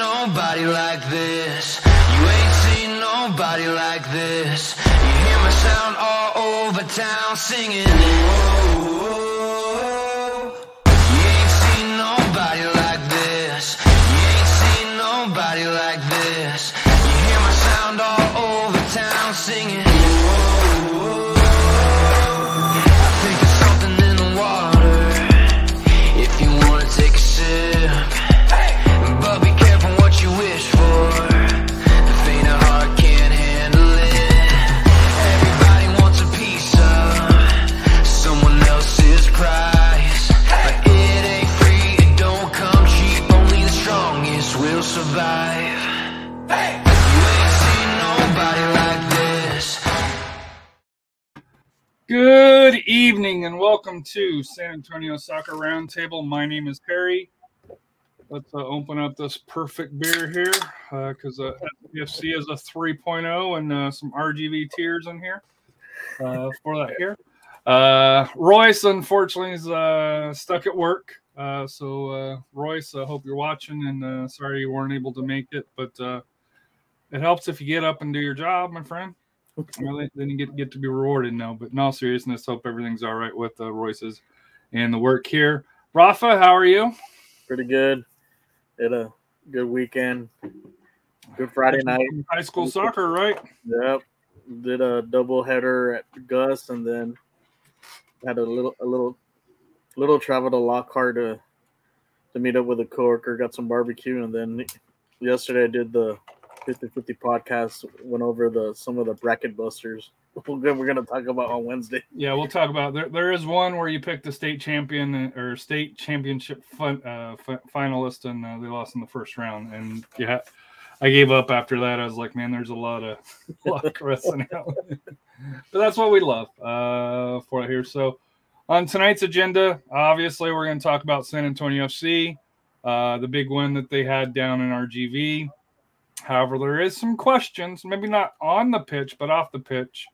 nobody like this. You ain't seen nobody like this. You hear my sound all over town singing. You ain't seen nobody like this. You ain't seen nobody like this. You hear my sound all over town singing. Evening and welcome to San Antonio Soccer Roundtable. My name is Perry. Let's uh, open up this perfect beer here because uh, SPFC is a 3.0 and uh, some RGB tiers in here uh, for that here. Uh, Royce, unfortunately, is uh, stuck at work. Uh, so, uh, Royce, I hope you're watching and uh, sorry you weren't able to make it, but uh, it helps if you get up and do your job, my friend. Well, then- then you get get to be rewarded now. But in all seriousness, hope everything's all right with uh, Royce's and the work here. Rafa, how are you? pretty good. Had a good weekend. Good Friday night. High school soccer, right? Yep. Did a double header at Gus, and then had a little a little little travel to Lockhart to to meet up with a coworker. Got some barbecue, and then yesterday I did the 50-50 podcast. Went over the some of the bracket busters. We're gonna talk about on Wednesday. Yeah, we'll talk about there. There is one where you picked the state champion or state championship fun, uh, fi- finalist, and uh, they lost in the first round. And yeah, I gave up after that. I was like, man, there's a lot of of wrestling out. but that's what we love uh, for here. So on tonight's agenda, obviously, we're going to talk about San Antonio FC, uh, the big win that they had down in RGV. However, there is some questions, maybe not on the pitch, but off the pitch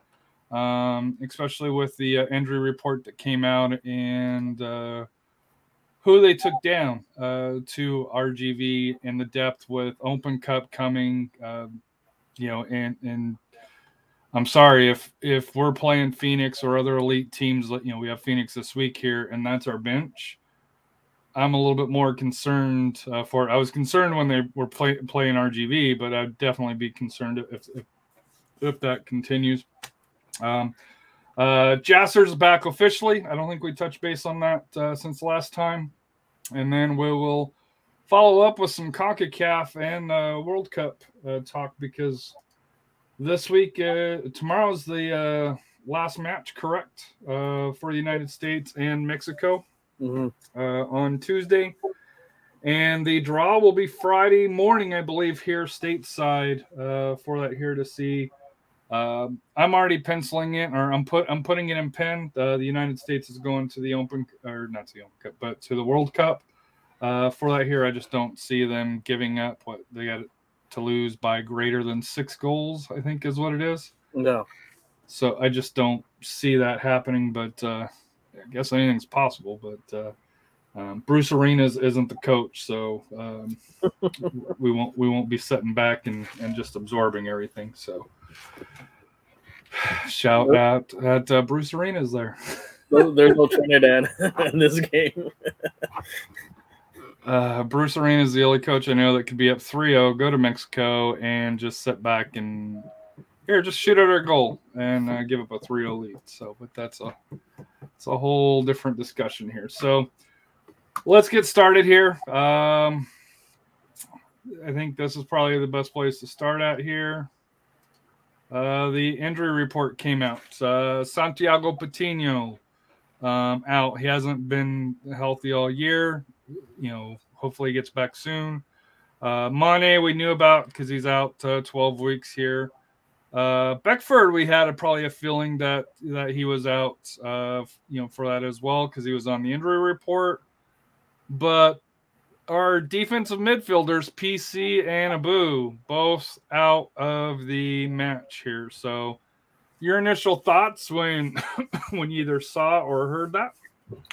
um, especially with the uh, injury report that came out and uh, who they took down uh, to RGV in the depth with Open Cup coming, uh, you know, and and I'm sorry if if we're playing Phoenix or other elite teams, you know, we have Phoenix this week here, and that's our bench. I'm a little bit more concerned uh, for. I was concerned when they were play, playing RGV, but I'd definitely be concerned if if, if that continues. Um, uh, Jasser's back officially. I don't think we touched base on that uh, since last time. And then we will follow up with some CONCACAF and uh, World Cup uh, talk because this week, uh, tomorrow's the uh, last match, correct, for the United States and Mexico Mm-hmm. uh, on Tuesday. And the draw will be Friday morning, I believe, here stateside uh, for that here to see. Um, I'm already penciling it, or I'm put I'm putting it in pen. Uh, the United States is going to the Open, or not to the Open Cup, but to the World Cup. Uh, for that here, I just don't see them giving up what they got to lose by greater than six goals. I think is what it is. No. So I just don't see that happening. But uh, guess anything's possible. But uh, um, Bruce Arenas isn't the coach, so um, we won't we won't be sitting back and, and just absorbing everything. So shout out at uh, Bruce Arenas there. There's there's no Trinidad in this game. Uh, Bruce Arenas is the only coach I know that could be up 3-0, go to Mexico, and just sit back and here, just shoot at our goal and uh, give up a 3-0 lead. So, but that's a it's a whole different discussion here. So, let's get started here. Um, I think this is probably the best place to start out here. Uh, the injury report came out. Uh, Santiago Patino um, out. He hasn't been healthy all year. You know, hopefully he gets back soon. Uh, Manneh, we knew about because he's out uh, 12 weeks here. Uh, Beckford, we had a, probably a feeling that that he was out, uh, you know, for that as well because he was on the injury report. But our defensive midfielders, PC and Abu, both out of the match here. So, your initial thoughts when when you either saw or heard that?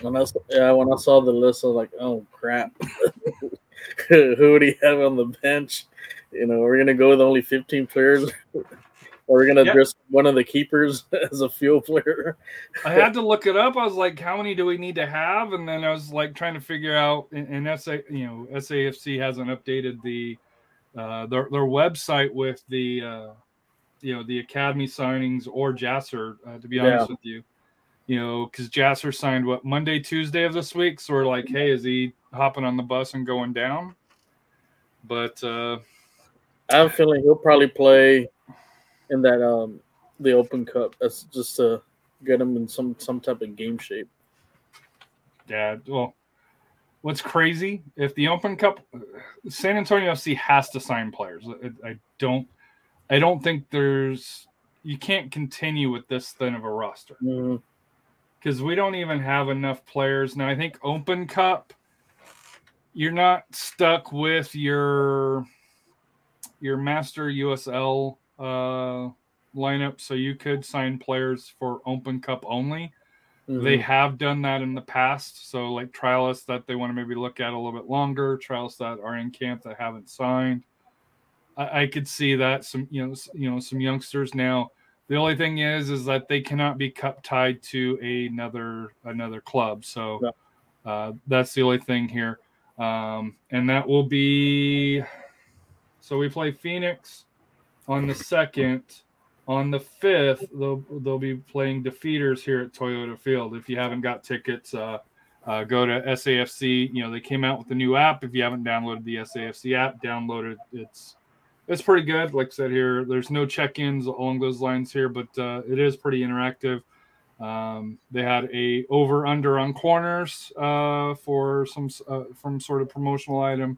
When I yeah, when I saw the list, I was like, "Oh crap!" who would he have on the bench? You know, we're gonna go with only 15 players, or we're gonna Yeah. dress one of the keepers as a field player. I had to look it up. I was like, how many do we need to have? And then I was like trying to figure out. And, and SA, you know, SAFC hasn't updated the uh, their their website with the uh, you know the academy signings or Jasser. Uh, to be honest with you, you know, because Jasser signed what Monday, Tuesday of this week. So we're like, hey, is he hopping on the bus and going down? But uh, I have a feeling he'll probably play in that um the Open Cup. That's just to get him in some some type of game shape. Yeah, well, what's crazy if the Open Cup, San Antonio FC has to sign players. I, I don't, I don't think there's you can't continue with this thin of a roster Mhm. because we don't even have enough players now. I think Open Cup, you're not stuck with your your master USL uh, lineup, so you could sign players for Open Cup only. They Mhm. have done that in the past. So like trialists that they want to maybe look at a little bit longer, trialists that are in camp that haven't signed. I, I could see that some you know you know some youngsters now. The only thing is is that they cannot be cup tied to another another club. So Yeah. uh, that's the only thing here. Um, and that will be so we play Phoenix on the second. On the fifth, they'll they'll be playing defeaters here at Toyota Field. If you haven't got tickets, uh, uh, go to SAFC. You know they came out with a new app. If you haven't downloaded the SAFC app, download it. It's it's pretty good. Like I said here, there's no check-ins along those lines here, but uh, it is pretty interactive. Um, they had a over under on corners uh, for some uh, from sort of promotional item.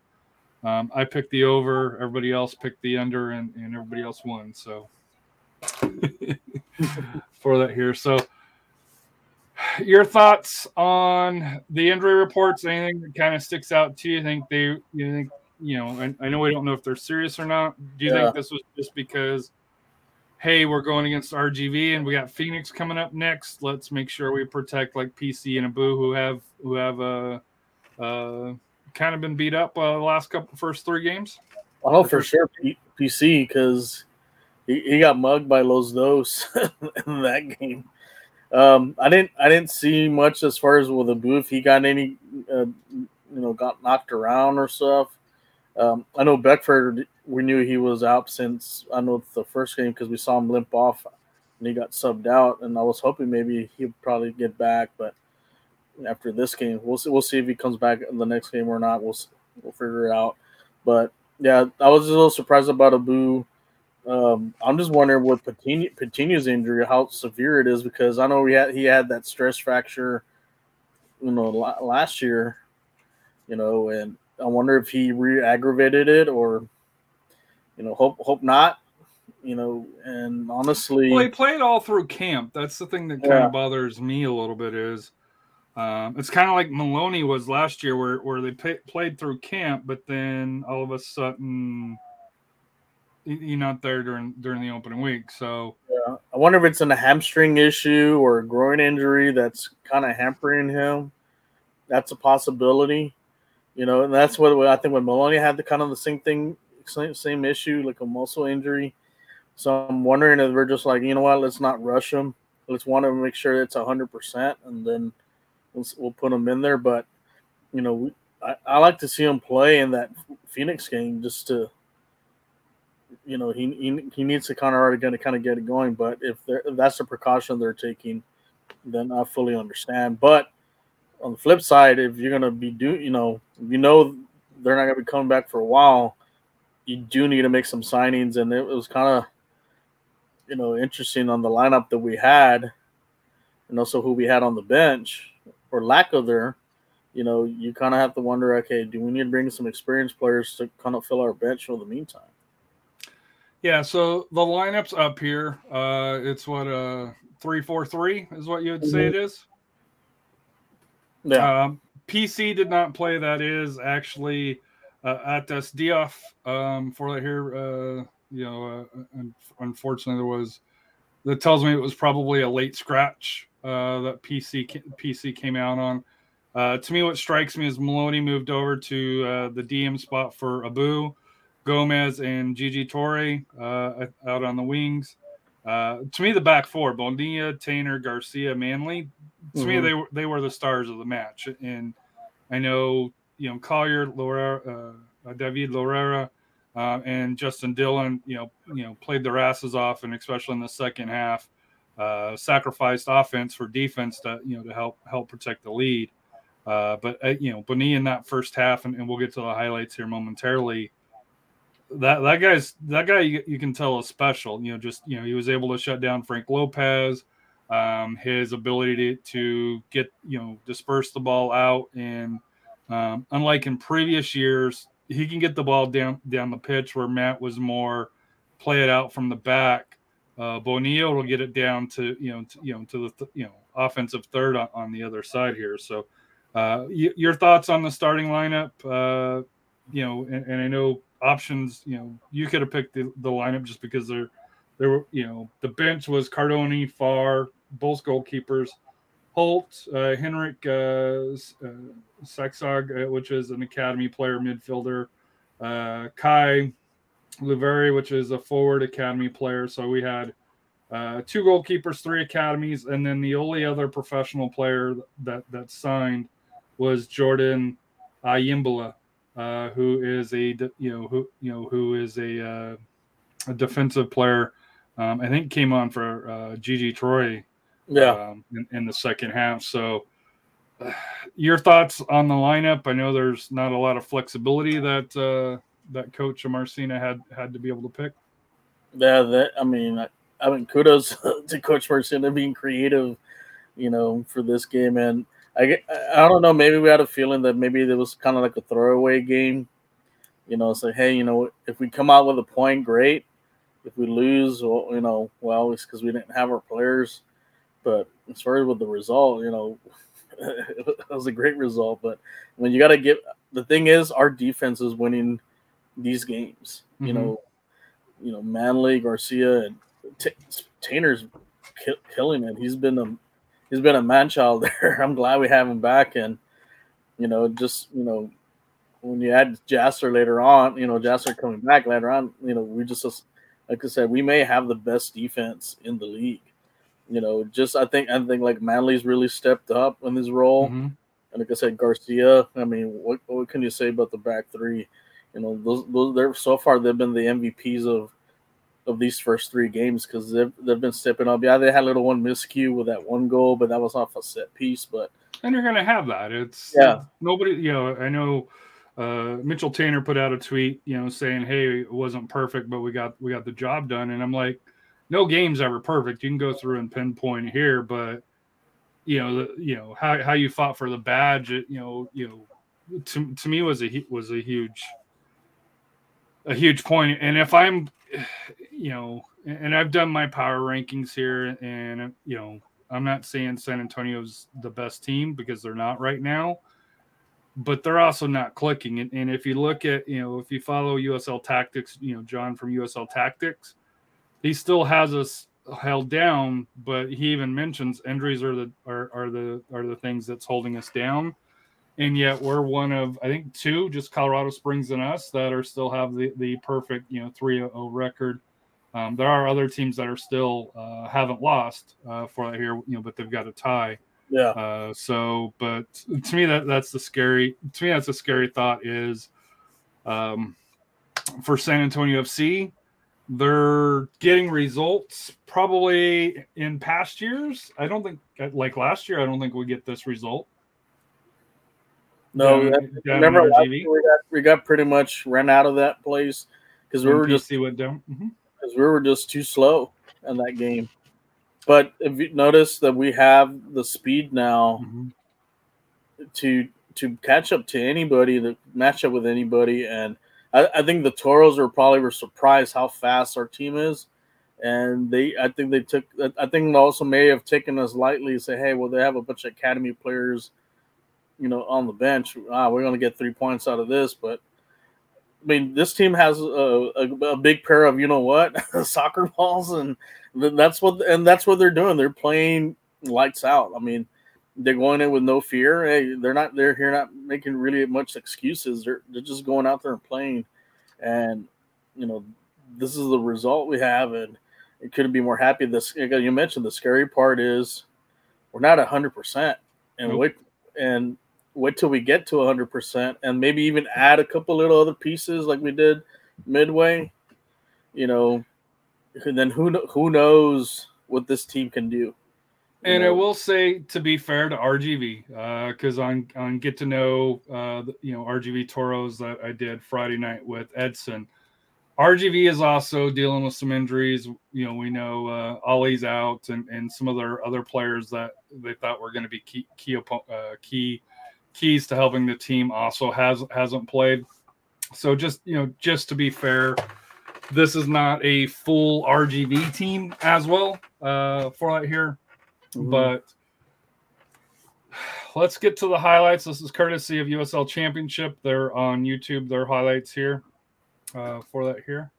Um, I picked the over. Everybody else picked the under, and, and everybody else won. So for that here. So your thoughts on the injury reports? Anything that kind of sticks out to you? Think they? You think you know? I, I know we don't know if they're serious or not. Do you Yeah. think this was just because? Hey, we're going against RGV, and we got Phoenix coming up next. Let's make sure we protect like PC and Abu, who have who have uh, uh, kind of been beat up uh, the last couple first three games. Know for sure PC because he, he got mugged by Los Dos in that game. Um, I didn't I didn't see much as far as with the booth. He got any uh, you know got knocked around or stuff. Um, I know Beckford. We knew he was out since I know the first game because we saw him limp off and he got subbed out. And I was hoping maybe he'd probably get back, but after this game, we'll see. We'll see if he comes back in the next game or not. We'll we'll figure it out. But yeah, I was a little surprised about Abu. Um, I'm just wondering with Patino, Patino's injury how severe it is because I know we had he had that stress fracture, you know, last year, you know, and I wonder if he re-aggravated it or, you know, hope hope not, you know. And honestly, Well, he played all through camp. That's the thing that kind Yeah. of bothers me a little bit. Is um, it's kind of like Maloney was last year, where where they pay, played through camp, but then all of a sudden he not there during during the opening week. So Yeah. I wonder if it's in a hamstring issue or a groin injury that's kind of hampering him. That's a possibility, you know, and that's what I think when Maloney had the kind of the same thing, same, same issue, like a muscle injury. So I'm wondering if we're just like, you know what, let's not rush him. Let's want to make sure it's hundred percent, and then we'll, we'll put him in there. But you know, we, I, I like to see him play in that Phoenix game just to you know he he, he needs to kind of already going to kind of get it going. But if, if that's the precaution they're taking, then I fully understand. But on the flip side, if you're going to be do you know you know they're not going to be coming back for a while, you do need to make some signings. And it was kind of you know interesting on the lineup that we had, and also who we had on the bench or lack of there. You know, you kind of have to wonder, okay, do we need to bring some experienced players to kind of fill our bench for the meantime? yeah, so the lineup's up here. Uh, it's what uh three four three is what you would say it is. Yeah. Um, PC did not play. That is actually uh, Atas Diouf um, for that here. Uh, you know, uh, un- unfortunately, there was that tells me it was probably a late scratch uh, that PC PC came out on. Uh, to me, what strikes me is Maloney moved over to uh, the DM spot for Abu, Gomez, and Gigi Traore uh, out on the wings. Uh, to me, the back four: Bonilla, Taintor, Garcia, Manley. To mm-hmm. me, they were they were the stars of the match. And I know you know Collier, Loera, uh, David Loera, uh, and Justin Dhillon. You know, you know, played their asses off, and especially in the second half, uh, sacrificed offense for defense to you know to help help protect the lead. Uh, but uh, you know, Bonilla in that first half, and, and, we'll get to the highlights here momentarily. That that guy's that guy you, you, can tell is special. You know, just you know he was able to shut down Frank Lopez. Um, his ability to, to get you know disperse the ball out, and um, unlike in previous years, he can get the ball down down the pitch where Matt was more play it out from the back. Uh, Bonilla will get it down to you know to, you know to the th- you know offensive third on, on the other side here. So uh, y- your thoughts on the starting lineup? Uh, you know, and, and, I know options. You know, you could have picked the, the lineup just because they're there were you know the bench was Cardoni, Farr, both goalkeepers, Holt, uh, Henrik uh, uh Saxog, uh, which is an academy player midfielder, uh, Kai Luveri, which is a forward academy player. So we had uh, two goalkeepers, three academies, and then the only other professional player that that signed was Jordan Ayimbila, uh, who is a you know who you know who is a, uh, a defensive player. Um, I think came on for uh, Gigi Traore, yeah, um, in, in, the second half. So, uh, your thoughts on the lineup? I know there's not a lot of flexibility that uh, that Coach Marcina had had to be able to pick. Yeah, that I mean, I, I mean, kudos to Coach Marcina being creative, you know, for this game and I, I don't know. Maybe we had a feeling that maybe it was kind of like a throwaway game. You know, say, hey, you know, if we come out with a point, great. If we lose, well, you know, well, it's because we didn't have our players. But as far as with the result, you know, it was a great result. But when you got to get the thing is, our defense is winning these games. Mm-hmm. You know, you know, Manley, Garcia, and T- Taintor's ki- killing it. He's been a he's been a man child there. I'm glad we have him back, and you know, just you know, when you add Jasser later on, you know, Jasser coming back later on, you know, we just like I said, we may have the best defense in the league. You know, just I think I think like Manley's really stepped up in his role, mm-hmm. and like I said, Garcia. I mean, what what can you say about the back three? You know, those those they're so far they've been the MVPs of of these first three games because they've, they've been stepping up. Yeah, they had a little one miscue with that one goal, but that was off a set piece. But and you're gonna have that. It's yeah. Nobody, you know. I know uh, Mitchell Taintor put out a tweet, you know, saying, "Hey, it wasn't perfect, but we got we got the job done." And I'm like, no game's ever perfect. You can go through and pinpoint here, but you know, the, you know how how you fought for the badge. It, you know, you know, to to me was a was a huge a huge point. And if I'm you know, and I've done my power rankings here, and you know, I'm not saying San Antonio's the best team because they're not right now, but they're also not clicking. And, and if you look at, you know, if you follow USL Tactics, you know, John from USL Tactics, he still has us held down, but he even mentions injuries are the are, are the are the things that's holding us down and yet we're one of I think two, just Colorado Springs and us, that are still have the the perfect you know 3-0 record. Um, there are other teams that are still uh, haven't lost uh, for that here, you know, but they've got a tie. Yeah. Uh, so, but to me, that that's the scary. To me, that's a scary thought. Is um, for San Antonio FC, they're getting results probably in past years. I don't think like last year. I don't think we get this result. No, down, down remember we got, we got pretty much ran out of that place because we were just went down because mm-hmm. we were just too slow in that game. But if you notice that we have the speed now mm-hmm. to to catch up to anybody, to match up with anybody, and I, I think the Toros are probably were surprised how fast our team is and they I think they took I think also may have taken us lightly and say, hey, well they have a bunch of academy players you know, on the bench. Ah, we're going to get three points out of this, but I mean, this team has a, a, a big pair of you know what soccer balls, and that's what and that's what they're doing. They're playing lights out. I mean, they're going in with no fear. Hey, they're not they're here not making really much excuses. They're they're just going out there and playing, and you know this is the result we have, and it couldn't be more happy. This you mentioned the scary part is we're not hundred percent, and Nope. wait and wait till we get to hundred percent, and maybe even add a couple little other pieces like we did midway. You know, and then who who knows what this team can do. And I will say, to be fair to RGV, because on on get to know, uh, the- you know, RGV Toros that I did Friday night with Edson. RGV is also dealing with some injuries. You know, we know uh, Ollie's out, and and some of their other players that they thought were going to be key key, uh, key keys to helping the team also has hasn't played. So just you know, just to be fair, this is not a full RGV team as well uh, for that here Mhm. but let's get to the highlights. This is courtesy of USL Championship. They're on YouTube. Their highlights here uh, for that here.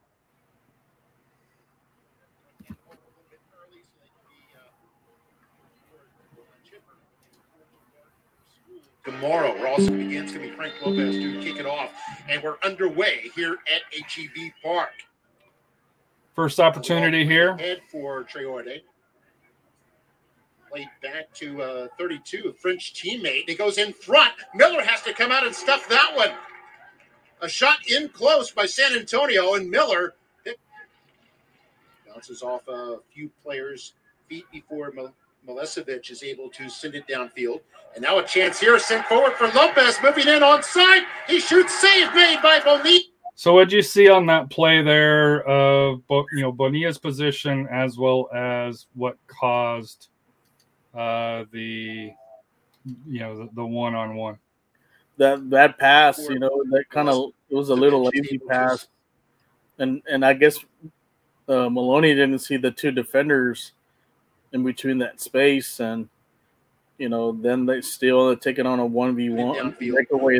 Tomorrow. We're also going to begin. It's going to be Frank Lopez to kick it off, and we're underway here at HEB Park. First opportunity here. Head for Traore. Played back to uh, 32, a French teammate. He goes in front. Miller has to come out and stuff that one. A shot in close by San Antonio, and Miller bounces off a few players' feet before Mil- Milosevic is able to send it downfield. And now a chance here, sent forward for Lopez, moving in on side. He shoots, save made by Bonilla. So what did you see on that play there of you know Bonilla's position as well as what caused uh, the you know the, the one-on-one. that that pass, you know, that kind of it was a little lazy pass, and and I guess uh, Maloney didn't see the two defenders in between that space, and you know, then they still take it on a one v one Now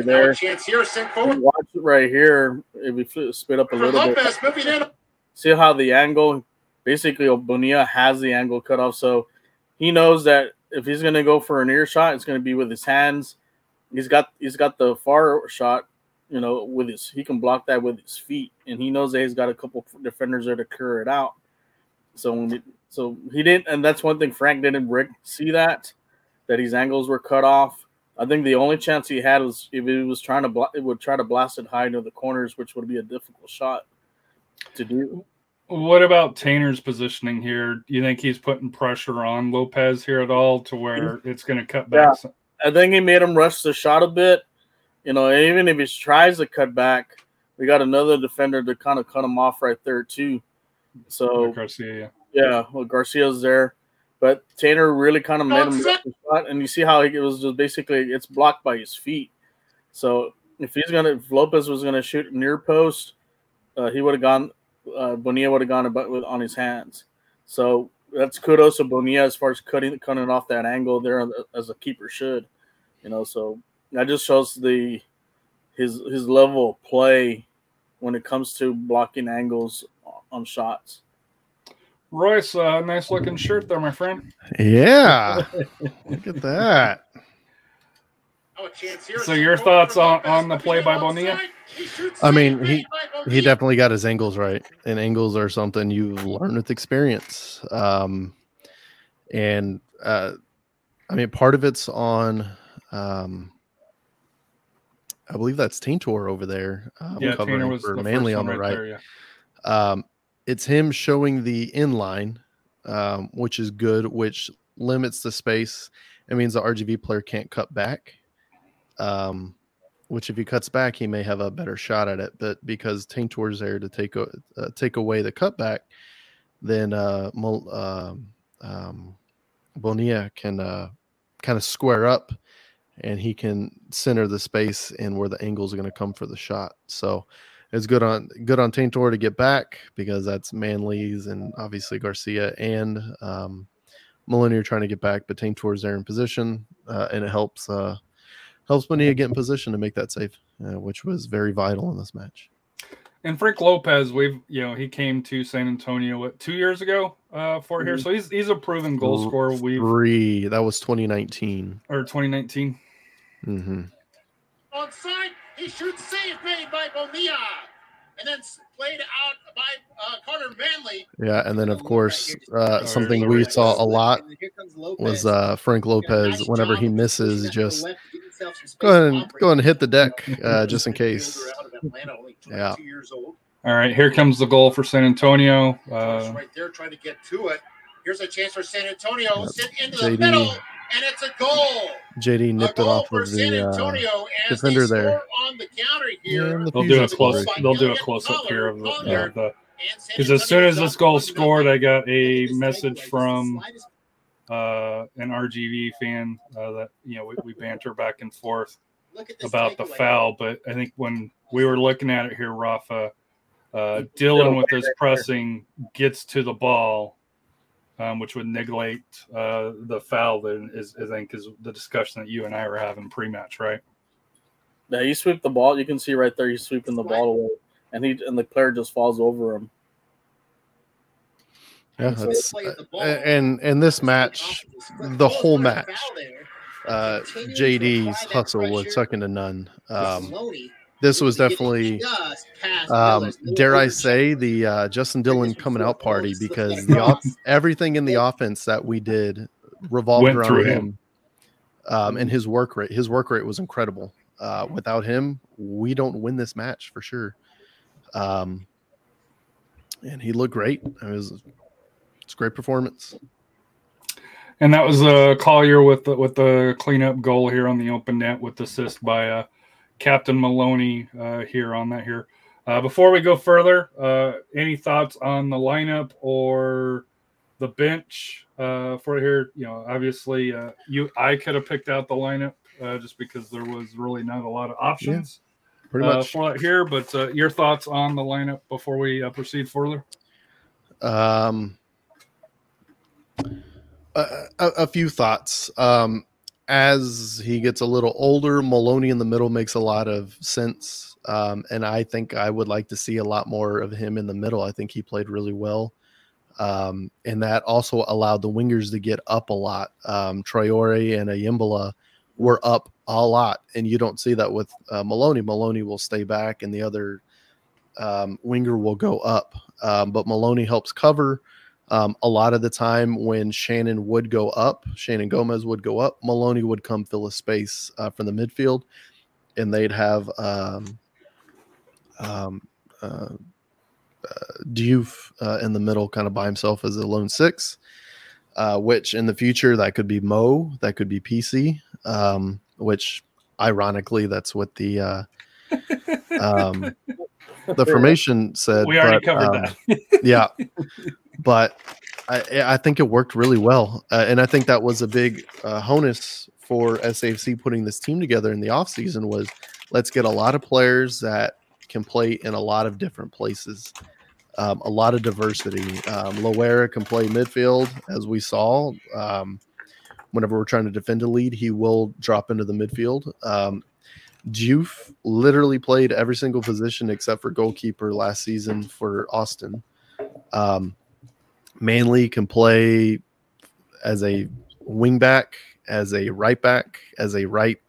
there. chance here, sent forward Watch it right here. If we spit up a for little bit, moving in. see how the angle basically Bonilla has the angle cut off, so he knows that if he's gonna go for an ear shot, it's gonna be with his hands. He's got he's got the far shot, you know, with his he can block that with his feet, and he knows that he's got a couple defenders there to clear it out. So so he didn't, and that's one thing Frank didn't break, see that that his angles were cut off. I think the only chance he had was if he was trying to bla- it would try to blast it high into the corners, which would be a difficult shot to do. What about Taintor's positioning here? Do you think he's putting pressure on Lopez here at all to where it's going to cut back? some- I think he made him rush the shot a bit. You know, even if he tries to cut back, we got another defender to kind of cut him off right there too. So Garcia, yeah. yeah, well Garcia's there, but Taintor really kind of made him shot, and you see how it was just basically it's blocked by his feet. So if he's gonna, if Lopez was gonna shoot near post, uh, he would have gone. Uh, Bonilla would have gone about with on his hands. So that's kudos to Bonilla as far as cutting cutting off that angle there as a keeper should. You know, so that just shows the his his level of play when it comes to blocking angles on shots. Royce, uh, nice looking shirt there, my friend. Yeah. Look at that. Now a chance here, So your thoughts on- on the play by on Bonilla? side. He shoots, I mean, he- He definitely got his angles right, and angles are something you learn with experience. Um, and uh, I mean, part of it's on. Um, I believe that's Taintor over there. Um, Yeah, covering Taintor was for the Manley first on the right right. there, yeah. Um, it's him showing the inline, um, which is good, which limits the space. It means the RGV player can't cut back. Um, which if he cuts back, he may have a better shot at it. But because Taintor's there to take uh, take away the cutback, then uh, um, um, Bonilla can uh, kind of square up, and he can center the space and where the angles are going to come for the shot. So it's good on good on Taintor to get back because that's Manley's and obviously Garcia and um, Maloney are trying to get back, but Taintor's there in position, uh, and it helps uh, helps Bonilla get in position to make that save, uh, which was very vital in this match. And Frank Lopez, we've you know he came to San Antonio what two years ago uh, for here, Mhm. so he's he's a proven goal scorer. We've Three. That was 2019. or 2019. hmm Onside, he shoots save made by Bonilla. And then played out by uh, Connor Manley. Yeah, and then of course uh, something we saw a lot And here comes Lopez. was uh, Frank Lopez. Whenever he misses, pushing that to the just left to give himself some space go ahead and go ahead and hit the deck uh, just in case. Fielder out of Atlanta, only Yeah. 22 years old. All right, here comes the goal for San Antonio. Uh, right there trying to get to it. Here's a chance for San Antonio. Yep. Sit into JD. the middle, and it's a goal. JD A nipped it off for of the. Uh, Antonio as defender they there. on the counter here. and the they'll do a Fusion close. celebration. They'll do a close up here of the Collier. the And San because as soon as this goal scored, I got a Look at this message takeaway. This is the from uh, an RGV fan uh, that you know we, we banter back and forth look at this about the foul. But I think when we were looking at it here, Rafa, uh, Dhillon with his pressing gets to the ball, um, which would neglect uh, the foul. That is, is I think, is the discussion that you and I were having pre-match, right? Yeah, you sweep the ball. You can see right there. He's sweeping the ball away, and he and the player just falls over him. Yeah, So that's, they play the ball. uh, and and this match, the whole match, uh, JD's hustle was second to none. Um, this was definitely, um, dare I say, the uh, Justin Dhillon coming out party because the off- everything in the offense that we did revolved Went around him, him. Um, and his work rate. His work rate was incredible. Uh, without him, we don't win this match for sure. Um, and he looked great. It was it's a great performance. And that was uh, Collier with the with the cleanup goal here on the open net with assist by uh, Captain Maloney uh, here on that here. Uh, before we go further, uh, any thoughts on the lineup or the bench uh, for here? You know, obviously, uh, you I could have picked out the lineup uh, just because there was really not a lot of options Pretty uh, much. for that here. But uh, your thoughts on the lineup before we uh, proceed further? Um, a, a, a few thoughts. Um, as he gets a little older, Maloney in the middle makes a lot of sense. Um, and I think I would like to see a lot more of him in the middle. I think he played really well. Um, and that also allowed the wingers to get up a lot. Um, Traore and Ayimbila were up a lot, and you don't see that with uh, Maloney. Maloney will stay back, and the other um, winger will go up. Um, but Maloney helps cover. Um, a lot of the time when Shannon would go up, Shannon Gomez would go up, Maloney would come fill a space uh, from the midfield, and they'd have um, um, uh, uh, Diouf uh, in the middle, kind of by himself as a lone six. Uh, which in the future that could be Mo, that could be PC, um, which ironically that's what the uh, um, the formation said. We already but, covered um, that. yeah but I, I think it worked really well uh, and i think that was a big uh, honus for safc putting this team together in the offseason was let's get a lot of players that can play in a lot of different places um, a lot of diversity um, Loera can play midfield as we saw um, whenever we're trying to defend a lead he will drop into the midfield um, Juve literally played every single position except for goalkeeper last season for Austin. Um, Manley can play as a wing back, as a right back, as a right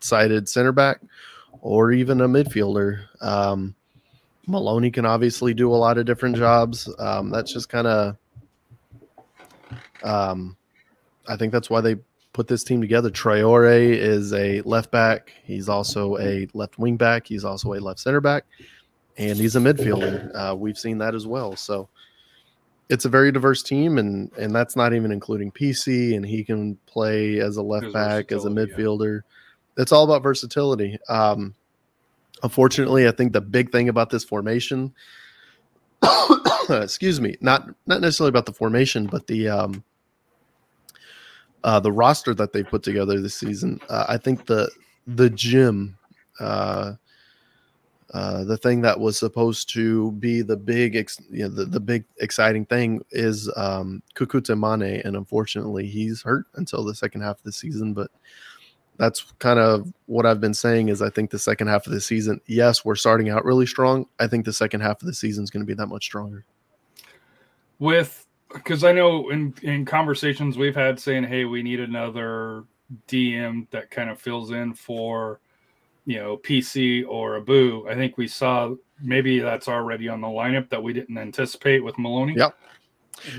sided center back, or even a midfielder. Um, Maloney can obviously do a lot of different jobs. Um, that's just kind of, um, I think that's why they put this team together. Traore is a left back. He's also a left wing back. He's also a left center back, and he's a midfielder. Uh, we've seen that as well. So it's a very diverse team, and and that's not even including PC, and he can play as a left There's back, as a versatility, yeah. midfielder. It's all about versatility. Um, unfortunately, I think the big thing about this formation, excuse me, not not necessarily about the formation, but the um, uh, the roster that they put together this season. Uh, I think the the gym, uh, uh, the thing that was supposed to be the big, ex- you know, the, the big exciting thing is um, Kekuta Manneh, and unfortunately he's hurt until the second half of the season. But that's kind of what I've been saying is I think the second half of the season, yes, we're starting out really strong. I think the second half of the season is going to be that much stronger. with because I know in in conversations we've had saying, hey, we need another DM that kind of fills in for you know PC or Abu. I think we saw maybe that's already on the lineup that we didn't anticipate with Maloney. Yep.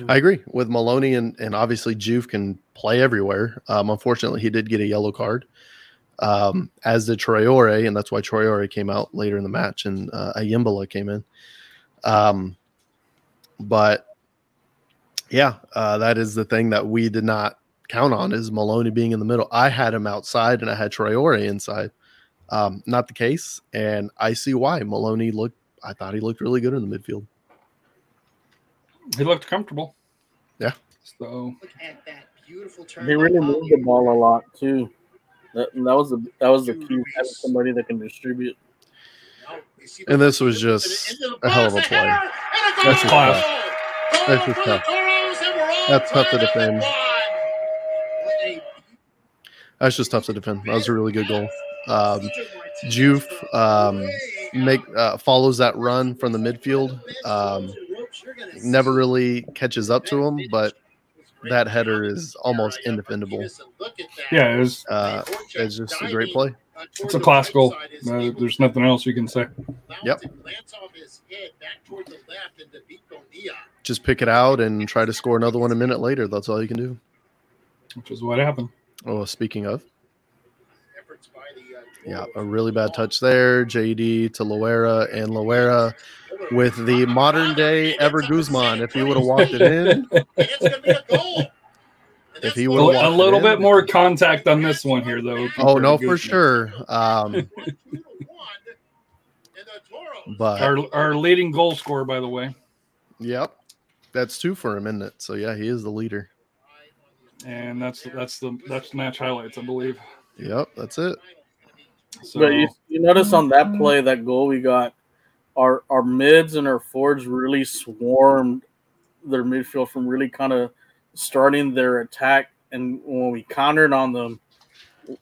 I agree with Maloney and, and obviously Juve can play everywhere. Um, unfortunately, he did get a yellow card, um, as did Traore, and that's why Traore came out later in the match and uh, Ayimbila came in. Um, but yeah, uh, that is the thing that we did not count on is Maloney being in the middle. I had him outside and I had Traore inside. Um, not the case, and I see why Maloney looked. I thought he looked really good in the midfield. He looked comfortable. Yeah. So Look at that beautiful turn. They really moved the ball a lot too. That, that was the that was the key having somebody that can distribute. Now, you see And this was just a hell of a play. header, and a That's goal! just tough. That's just tough. Toros, and we're all That's tough to tied up at defend. one. What a That's just tough to defend. That was a really good goal. Um, Juve um, make uh, follows that run from the midfield. Um, never really catches up to him, but that header is almost indefendable. yeah, it was Uh, it's just a great play. it's a class goal. Uh, there's nothing else you can say. Yep. Just pick it out and try to score another one a minute later. That's all you can do. Which is what happened. Oh, speaking of, yeah, a really bad touch there. JD to Loera and Loera with the modern day Ever Guzman. If he would have walked it in, It's gonna be a goal. If he A, would've a walked little in. bit more contact on this one here, though. oh no, for sure. Um, but Our our leading goal scorer, by the way, Yep. That's two for him, isn't it? So yeah, he is the leader. and that's that's the that's the match highlights, I believe. Yep, that's it. So But you, you notice on that play, that goal we got, our our mids and our forwards really swarmed their midfield from really kind of starting their attack. And when we countered on them,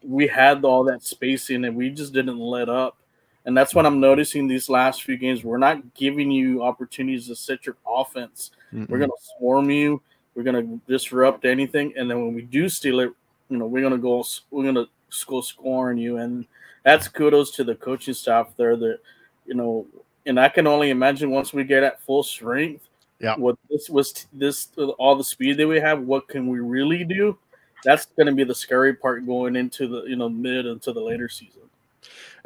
we had all that spacing and we just didn't let up. And that's what I'm noticing these last few games. We're not giving you opportunities to set your offense. We're gonna swarm you. We're gonna disrupt anything, and then when we do steal it, you know, we're gonna go. We're gonna go score scoring you, and that's kudos to the coaching staff there. That you know, and I can only imagine once we get at full strength. Yeah. What this was this all the speed that we have. What can we really do? That's gonna be the scary part going into the you know mid into the later season.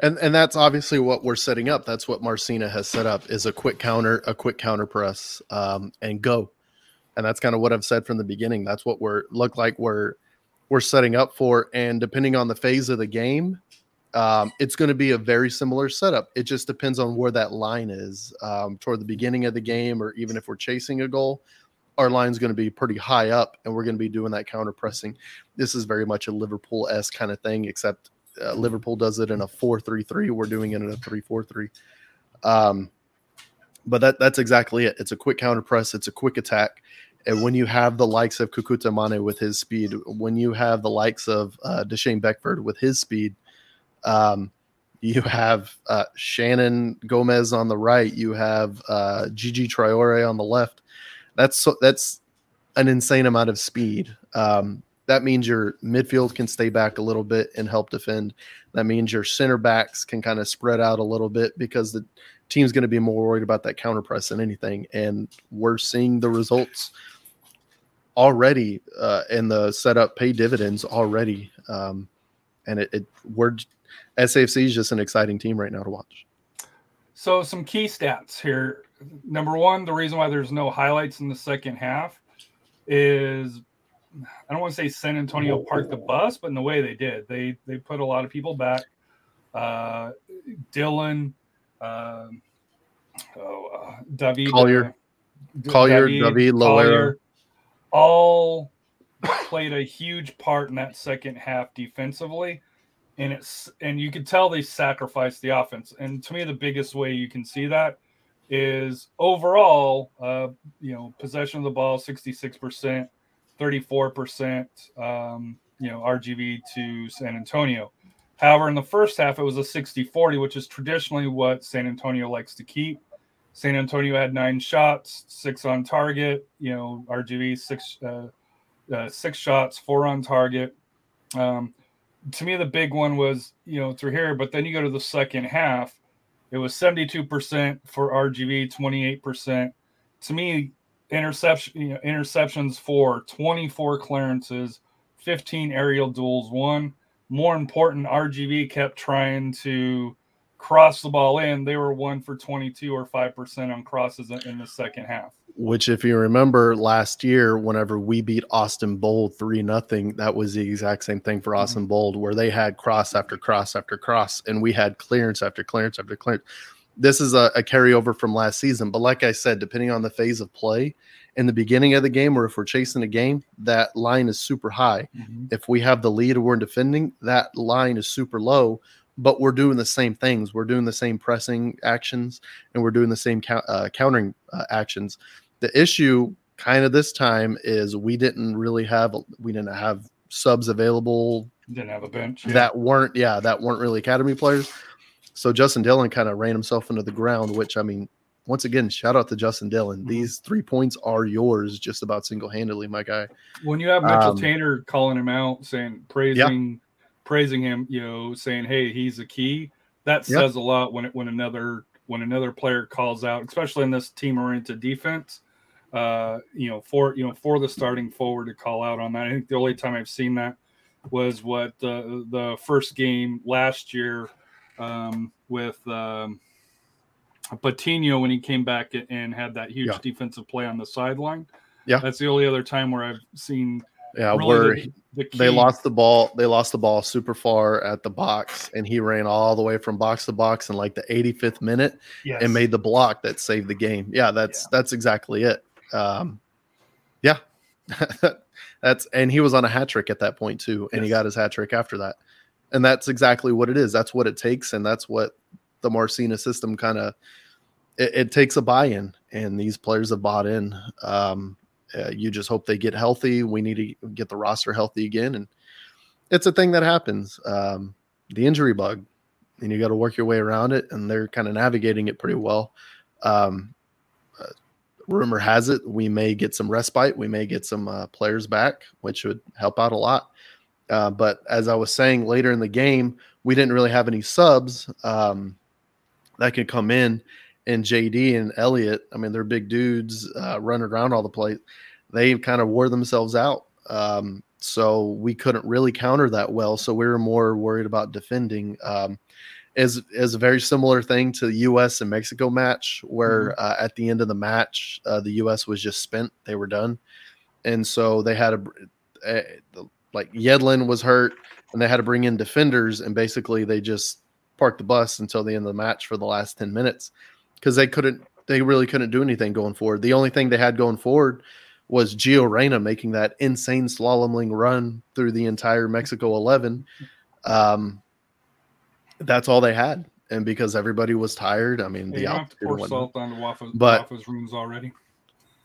And and that's obviously what we're setting up. That's what Marcina has set up is a quick counter, a quick counter press, um, and go. And that's kind of what I've said from the beginning. That's what we're look like we're we're setting up for. And depending on the phase of the game, um, it's going to be a very similar setup. It just depends on where that line is um, toward the beginning of the game, or even if we're chasing a goal, our line's going to be pretty high up, and we're going to be doing that counter pressing. This is very much a Liverpool s kind of thing, except uh, Liverpool does it in a four-three-three. We're doing it in a three-four-three. Um, but that that's exactly it. It's a quick counter press. It's a quick attack. And when you have the likes of Kekuta Manneh with his speed, when you have the likes of uh, Deshane Beckford with his speed, um, you have uh, Shannon Gomez on the right. You have uh, Gigi Traore on the left. That's so, that's an insane amount of speed. Um, that means your midfield can stay back a little bit and help defend. That means your center backs can kind of spread out a little bit because the team's going to be more worried about that counter press than anything. And we're seeing the results already uh, in the setup pay dividends already. Um, and it, it we're SAFC is just an exciting team right now to watch. So some key stats here. Number one, the reason why there's no highlights in the second half is I don't want to say San Antonio parked the bus, but in the way they did, they they put a lot of people back. Uh, Dhillon, um, oh, uh, David, Collier. uh, Collier, David, Loera. All played a huge part in that second half defensively and it's and you could tell they sacrificed the offense and to me the biggest way you can see that is overall uh you know possession of the ball 66% 34% um you know RGV to San Antonio. However, in the first half, it was a 60 40, which is traditionally what San Antonio likes to keep. San Antonio had nine shots, six on target. You know, RGV six uh, uh, six shots, four on target. Um, to me, the big one was you know through here, but then you go to the second half, it was 72% for RGV, 28%. To me, interception you know, interceptions for 24 clearances, 15 aerial duels, one. More important, RGV kept trying to cross the ball in. They were one for 22 or 5% on crosses in the second half. Which, if you remember last year, whenever we beat Austin Bold 3 nothing, that was the exact same thing for Austin mm-hmm. Bold, where they had cross after cross after cross, and we had clearance after clearance after clearance. This is a, a carryover from last season. But like I said, depending on the phase of play, in the beginning of the game or if we're chasing a game, that line is super high. Mm-hmm. If we have the lead or we're defending, that line is super low, but we're doing the same things. We're doing the same pressing actions and we're doing the same uh, countering uh, actions. The issue kind of this time is we didn't really have we didn't have subs available didn't have a bench yeah. that weren't yeah that weren't really academy players so Justin Dhillon kind of ran himself into the ground which i mean once again, shout out to Justin Dhillon. Mm-hmm. These three points are yours just about single handedly, my guy. When you have Mitchell um, Taintor calling him out, saying praising yeah. Praising him, you know, saying, Hey, he's a key, that says a lot when it when another when another player calls out, especially in this team oriented defense. Uh, you know, for you know, for the starting forward to call out on that. I think the only time I've seen that was what the the first game last year um, with um, Patino when he came back and had that huge yeah. defensive play on the sideline. Yeah, that's the only other time where I've seen. Yeah, really where the, the they lost the ball. They lost the ball super far at the box, and he ran all the way from box to box in like the 85th minute yes. and made the block that saved the game. Yeah, that's yeah. that's exactly it. Um, yeah, that's and he was on a hat trick at that point too, and yes. he got his hat trick after that, and that's exactly what it is. That's what it takes, and that's what the Marcina system kind of it, it, takes a buy-in, and these players have bought in. Um, uh, you just hope they get healthy. We need to get the roster healthy again, and it's a thing that happens. Um, the injury bug, and you got to work your way around it, and they're kind of navigating it pretty well. Um, uh, rumor has it we may get some respite, we may get some uh, players back, which would help out a lot. Uh, but as I was saying later in the game, we didn't really have any subs. Um, that could come in. And JD and Elliott, I mean, they're big dudes uh, running around all the place. They kind of wore themselves out. Um, so we couldn't really counter that well. So we were more worried about defending. Um, is is a very similar thing to the U.S. and Mexico match, where mm-hmm. uh, at the end of the match, uh, the U.S. was just spent; they were done, and so they had a, a like Yedlin was hurt, and they had to bring in defenders, and basically they just parked the bus until the end of the match for the last 10 minutes because they couldn't they really couldn't do anything going forward. The only thing they had going forward was Gio Reyna making that insane slaloming run through the entire Mexico 11. Um, that's all they had. And because everybody was tired, I mean, the have to pour salt on the waffles, but, waffles rooms already.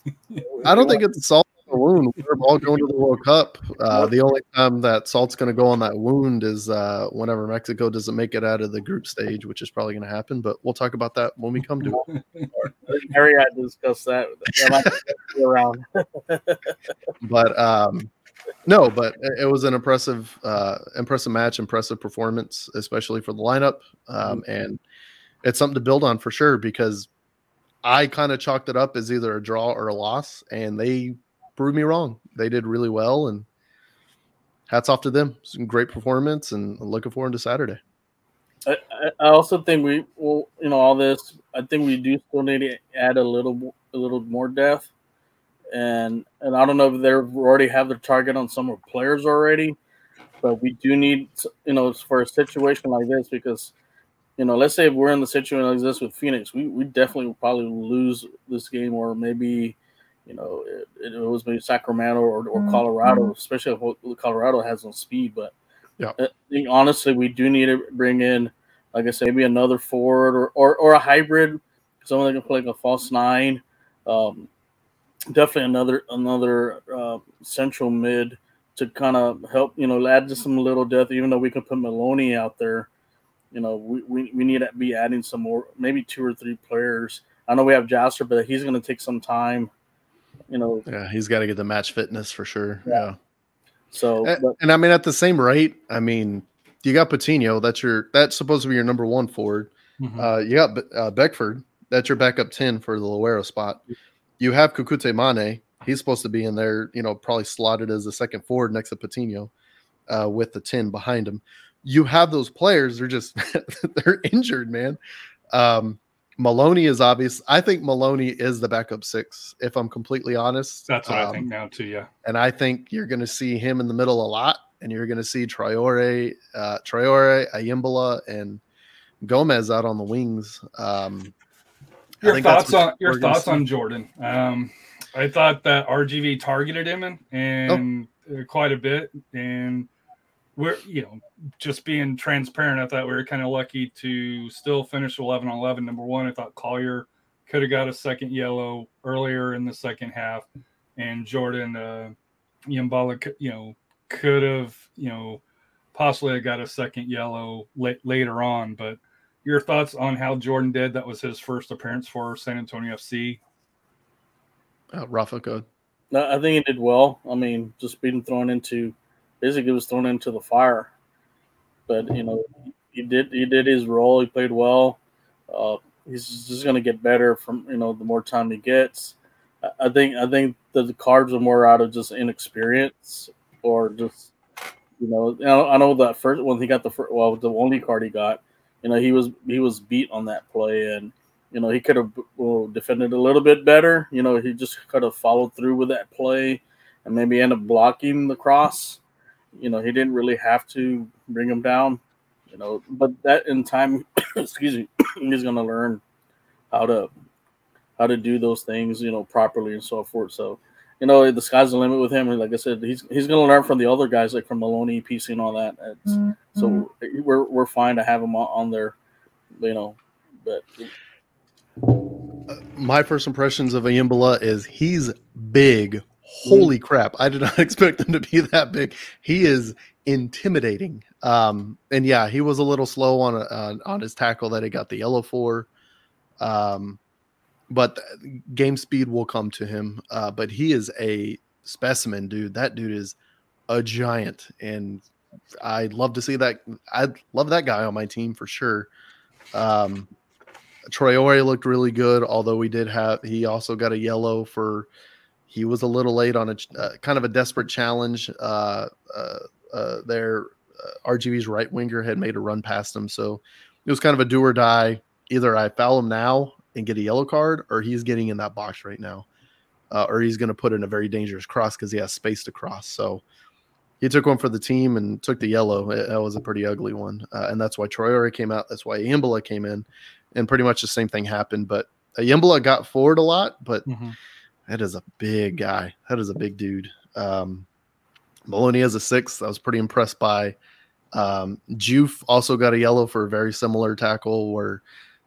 I don't think it's salt wound. We're all going to the World Cup. Uh, the only time that salt's going to go on that wound is uh, whenever Mexico doesn't make it out of the group stage, which is probably going to happen. But we'll talk about that when we come to it. Harry had to discuss that around. but um, no, but it was an impressive, uh, impressive match, impressive performance, especially for the lineup, um, mm-hmm. and it's something to build on for sure because I kind of chalked it up as either a draw or a loss, and they proved me wrong. They did really well, and hats off to them. Some great performance, and looking forward to Saturday. I, I also think we, well, you know, all this. I think we do still need to add a little, a little more depth, and and I don't know if they already have their target on some of players already, but we do need, you know, for a situation like this because you know, let's say if we're in the situation like this with Phoenix, we, we definitely will probably lose this game or maybe you know, it, it was maybe Sacramento or, or mm-hmm. Colorado, especially if Colorado has some speed. But yeah, I think honestly, we do need to bring in, like I said, maybe another forward or, or, or a hybrid, someone that can play like a false nine. Um, definitely another another uh, central mid to kind of help, you know, add just some little depth. Even though we can put Maloney out there, you know, we, we, we need to be adding some more, maybe two or three players. I know we have Jasper, but he's going to take some time. You know, Yeah, he's got to get the match fitness for sure. Yeah. Yeah. so A- but, And I mean, at the same rate, I mean, you got Patino. That's your that's supposed to be your number one forward. Mhm. Uh, you got uh, Beckford. That's your backup ten for the Loera spot. You have Kekuta Manneh. He's supposed to be in there. You know, probably slotted as the second forward next to Patino, uh, with the ten behind him. You have those players. They're just they're injured, man. Um, Maloney is obvious. I think Maloney is the backup six. If I'm completely honest, That's what I Um, think now too. Yeah. and I think you're going to see him in the middle a lot, and you're going to see Traore, uh, Traore, Ayimbila, and Gomez out on the wings. Um, Your thoughts on your thoughts on Jordan? Um, I thought that RGV targeted him and, and Oh. uh, quite a bit, and we're you know just being transparent. I thought we were kind of lucky to still finish eleven on eleven. Number one, I thought Collier could have got a second yellow earlier in the second half, and Jordan uh, Ayimbila, could- you know, could have you know possibly got a second yellow late, later on, but your thoughts on how Jordan did? That was his first appearance for San Antonio FC. Uh, Rafa, go. I think he did well. I mean, just being thrown into basically was thrown into the fire. But you know, he did he did his role. He played well. Uh, he's just going to get better from you know the more time he gets. I- think I think the cards are more out of just inexperience or just you know I know, I know that first when he got the first, well the only card he got, you know he was he was beat on that play and you know he could have well, defended a little bit better. You know he just could have followed through with that play and maybe end up blocking the cross. You know he didn't really have to bring him down. You know, but that in time, excuse me, he's going to learn how to how to do those things, you know, properly and so forth. So, you know, the sky's the limit with him. And like I said, he's he's going to learn from the other guys, like from Maloney, PC, and all that. It's, mm-hmm. So we're we're fine to have him on, on there, you know. But uh, My first impressions of Ayimbila is he's big. Holy crap! I did not expect him to be that big. He is intimidating. Um, and yeah, he was a little slow on a, on, his tackle that he got the yellow for. Um, but game speed will come to him. Uh, but he is a specimen, dude. That dude is a giant, and I'd love to see that. I'd love that guy on my team for sure. Um, Traore looked really good, although we did have he also got a yellow for he was a little late on a uh, kind of a desperate challenge. Uh, uh, uh, their uh, RGV's right winger had made a run past him, so it was kind of a do or die. Either I foul him now and get a yellow card, or he's getting in that box right now, uh, or he's going to put in a very dangerous cross because he has space to cross. So he took one for the team and took the yellow. It- That was a pretty ugly one, uh, and that's why Traore came out. That's why Ayimbila came in, and pretty much the same thing happened. But Ayimbila got forward a lot, but that is a big guy. That is a big dude. Um, Maloney has a six. I was pretty impressed by. Um, Juve also got a yellow for a very similar tackle where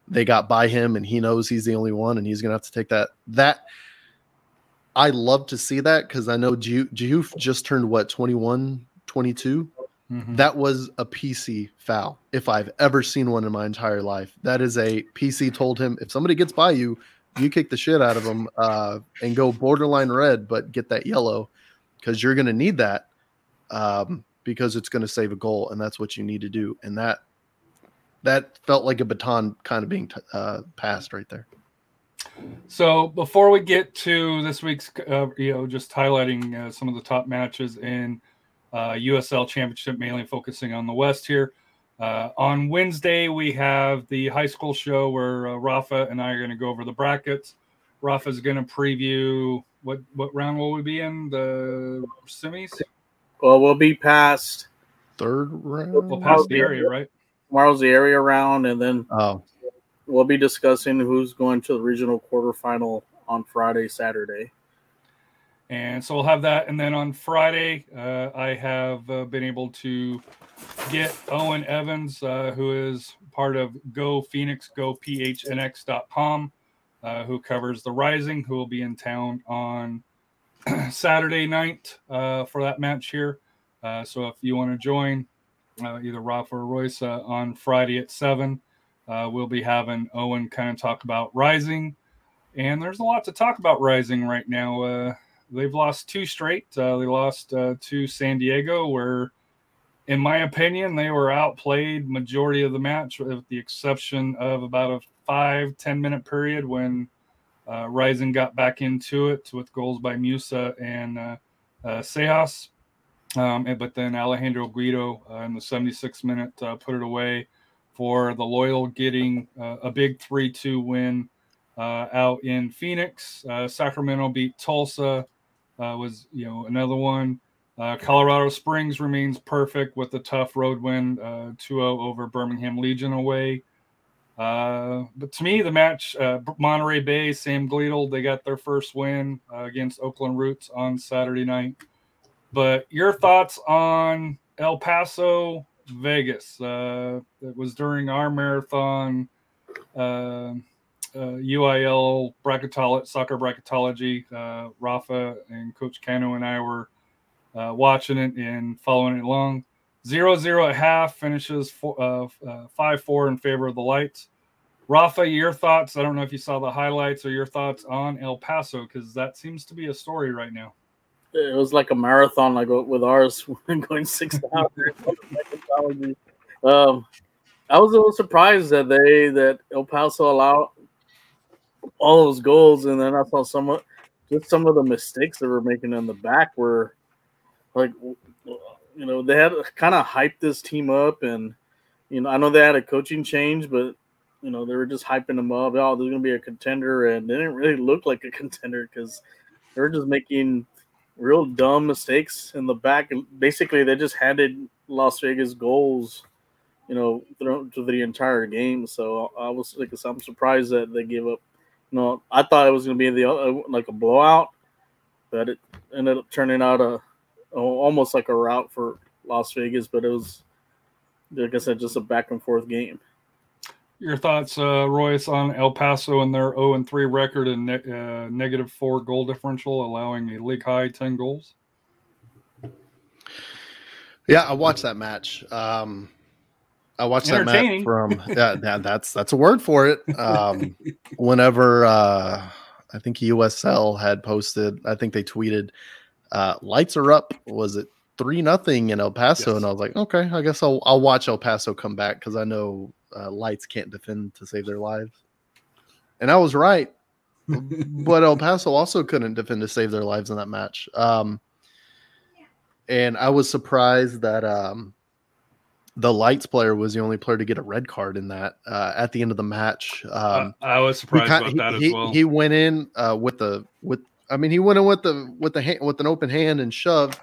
they got by him and he knows he's the only one and he's going to have to take that. That I love to see that because I know Ju- Juve just turned what 21, 22 Mhm. that was a PC foul if I've ever seen one in my entire life. That is a PC told him if somebody gets by you, you kick the shit out of them uh, and go borderline red, but get that yellow because you're going to need that um, because it's going to save a goal, and that's what you need to do. And that that felt like a baton kind of being t- uh, passed right there. So before we get to this week's, uh, you know, just highlighting uh, some of the top matches in uh, USL Championship, mainly focusing on the West here. Uh, on Wednesday, we have the high school show where uh, Rafa and I are going to go over the brackets. Rafa's going to preview what what round will we be in the semis? well, we'll be past Third round. Well, past the area, right? tomorrow's the area round, and then Oh, we'll be discussing who's going to the regional quarterfinal on Friday, Saturday. And so we'll have that. And then on Friday, uh, I have uh, been able to get Owen Evans, uh, who is part of Go Phoenix, Go PHNX.com, uh, who covers the Rising, who will be in town on Saturday night uh, for that match here. Uh, so if you want to join either Rafa or Royce on Friday at 7, uh, we'll be having Owen kind of talk about Rising. And there's a lot to talk about Rising right now. They've lost two straight. Uh, they lost uh, to San Diego, where, in my opinion, they were outplayed majority of the match, with the exception of about a five ten minute period when uh, Rising got back into it with goals by Musa and uh, uh, Sejas. Um, but then Alejandro Guido uh, in the 76th minute uh, put it away for the Loyal getting uh, a big 3 2 win out in Phoenix. Sacramento beat Tulsa, uh, was you know another one. Uh, Colorado Springs remains perfect with a tough road win, uh, 2 0 over Birmingham Legion away. Uh, but to me, the match, uh, Monterey Bay, Sam Gleadle, they got their first win uh, against Oakland Roots on Saturday night. But your thoughts on El Paso, Vegas? Uh, it was during our marathon, uh, uh, UIL bracketology, soccer bracketology. Uh, Rafa and Coach Cano and I were uh, watching it and following it along. Zero zero at half finishes four, uh, uh, five four in favor of the lights. Rafa, your thoughts? I don't know if you saw the highlights or your thoughts on El Paso because that seems to be a story right now. It was like a marathon, like with ours, going six hours. um, I was a little surprised that they that El Paso allowed all those goals, and then I saw some just some of the mistakes they were making in the back were like, you know, they had kind of hyped this team up, and you know, I know they had a coaching change, but you know, they were just hyping them up. Oh, they're going to be a contender, and they didn't really look like a contender because they were just making real dumb mistakes in the back. Basically, they just handed Las Vegas goals, you know, throughout the entire game. So I was like, I'm surprised that they gave up. You know, I thought it was going to be the uh, like a blowout, but it ended up turning out a, a almost like a route for Las Vegas. But it was, like I said, just a back and forth game. Your thoughts, uh, Royce, on El Paso and their 0 and 3 record and ne- uh, negative four goal differential, allowing a league high 10 goals? Yeah, I watched that match. Um, I watched that match from yeah, that, that's that's a word for it. Um, whenever uh, I think USL had posted, I think they tweeted, uh, "Lights are up." Was it three nothing in El Paso? Yes. And I was like, okay, I guess I'll I'll watch El Paso come back because I know uh, Lights can't defend to save their lives, and I was right. but El Paso also couldn't defend to save their lives in that match. Um, and I was surprised that um, the lights player was the only player to get a red card in that uh, at the end of the match. Um, I, I was surprised about he, that as he- well. he went in uh, with the with. I mean, he went in with the with the hand with an open hand and shoved.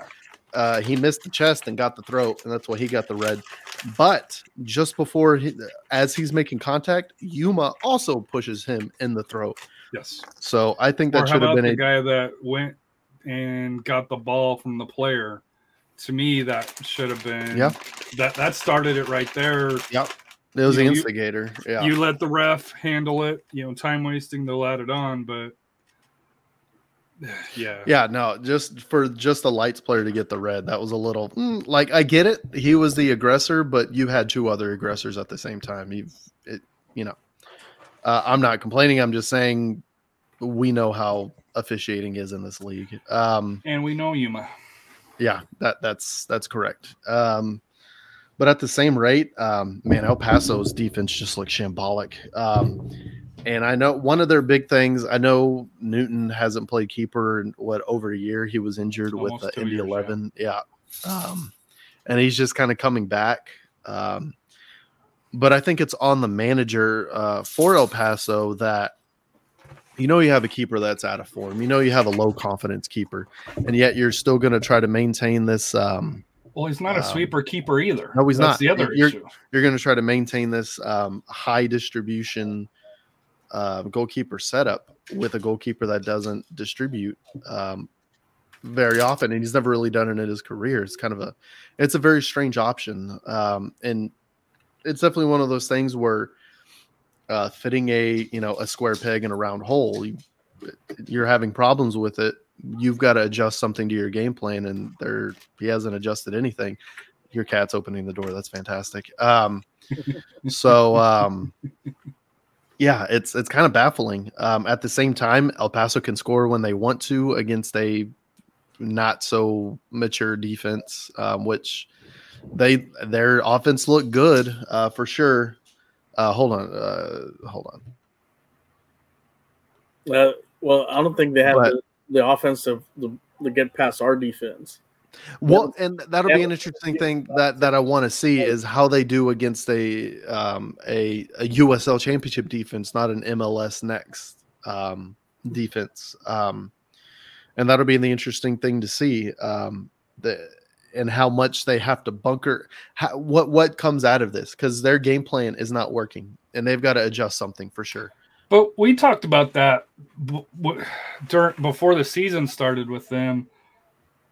Uh, he missed the chest and got the throat, and that's why he got the red. But just before, he, as he's making contact, Yuma also pushes him in the throat. yes. So I think that should have been the a guy that went and got the ball from the player? To me, that should have been Yeah. That that started it right there. Yep. It was You the know, you- instigator. yeah. You let the ref handle it. You know, time wasting. They'll add it on, but yeah, yeah, no, just for just the lights player to get the red, that was a little mm, like I get it. He was the aggressor, but you had two other aggressors at the same time. You, it, you know, uh, I'm not complaining. I'm just saying we know how officiating is in this league. Um, And we know Yuma. Yeah, that that's that's correct. Um, but at the same rate, um, man, El Paso's defense just looks shambolic. Um, and I know one of their big things. I know Newton hasn't played keeper in what over a year. He was injured Almost with the Indy years, yeah. Eleven. Yeah, um, and he's just kind of coming back. Um, but I think it's on the manager uh, for El Paso that you know you have a keeper that's out of form. You know you have a low confidence keeper, and yet you're still going to try to maintain this. Um, Well, he's not a Um, sweeper keeper either. no, he's That's not. The other You're- issue. you're going to try to maintain this um, high distribution uh, goalkeeper setup with a goalkeeper that doesn't distribute um, very often, and he's never really done it in his career. It's kind of a, it's a very strange option, um, and it's definitely one of those things where uh, fitting a you know a square peg in a round hole, you, you're having problems with it you've got to adjust something to your game plan, and there he hasn't adjusted anything. Your cat's opening the door. That's fantastic. Um, so um, yeah, it's it's kind of baffling. Um, at the same time, El Paso can score when they want to against a not so mature defense, um, which they their offense looked good uh, for sure. Uh, hold on, uh, hold on. Uh, well, I don't think they have But- the, the offensive to, to get past our defense. Well, and that'll be an interesting thing that that I want to see is how they do against a um, a, a USL championship defense, not an MLS next um, defense. Um, and that'll be the interesting thing to see. Um, the and how much they have to bunker. How, what what comes out of this because their game plan is not working, and they've got to adjust something for sure. But we talked about that b- w- during before the season started with them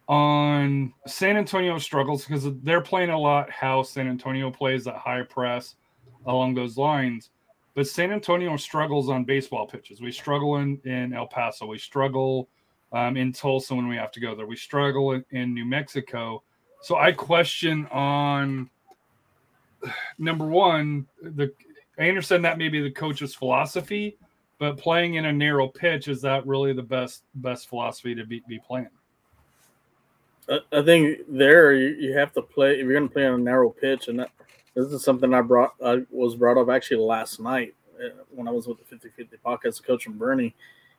on San Antonio struggles because they're playing a lot how San Antonio plays that high press along those lines. But San Antonio struggles on baseball pitches. We struggle in, in El Paso. We struggle um, in Tulsa when we have to go there. We struggle in, in New Mexico. So I question on number one, the I understand that may be the coach's philosophy, but playing in a narrow pitch is that really the best best philosophy to be, be playing? I, think there you, have to play if you're going to play on a narrow pitch, and that, this is something I brought I was brought up actually last night uh, when I was with the 50-50 podcast coach from Boerne.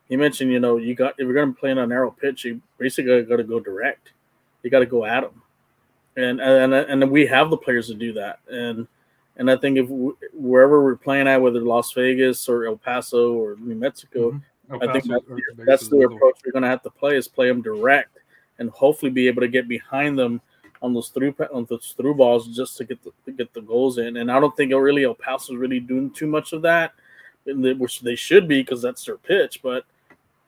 He mentioned, you know, you got if you're going to play on a narrow pitch, you basically got to go direct. You got to go at them, and and and we have the players to do that. And and I think if w- wherever we're playing at, whether Las Vegas or El Paso or New Mexico, Mhm. El I think Paso that's, the- that's the approach we're going to have to play is play them direct and hopefully be able to get behind them on those through on those through balls just to get the to get the goals in. And I don't think really El Paso is really doing too much of that, which they should be because that's their pitch. But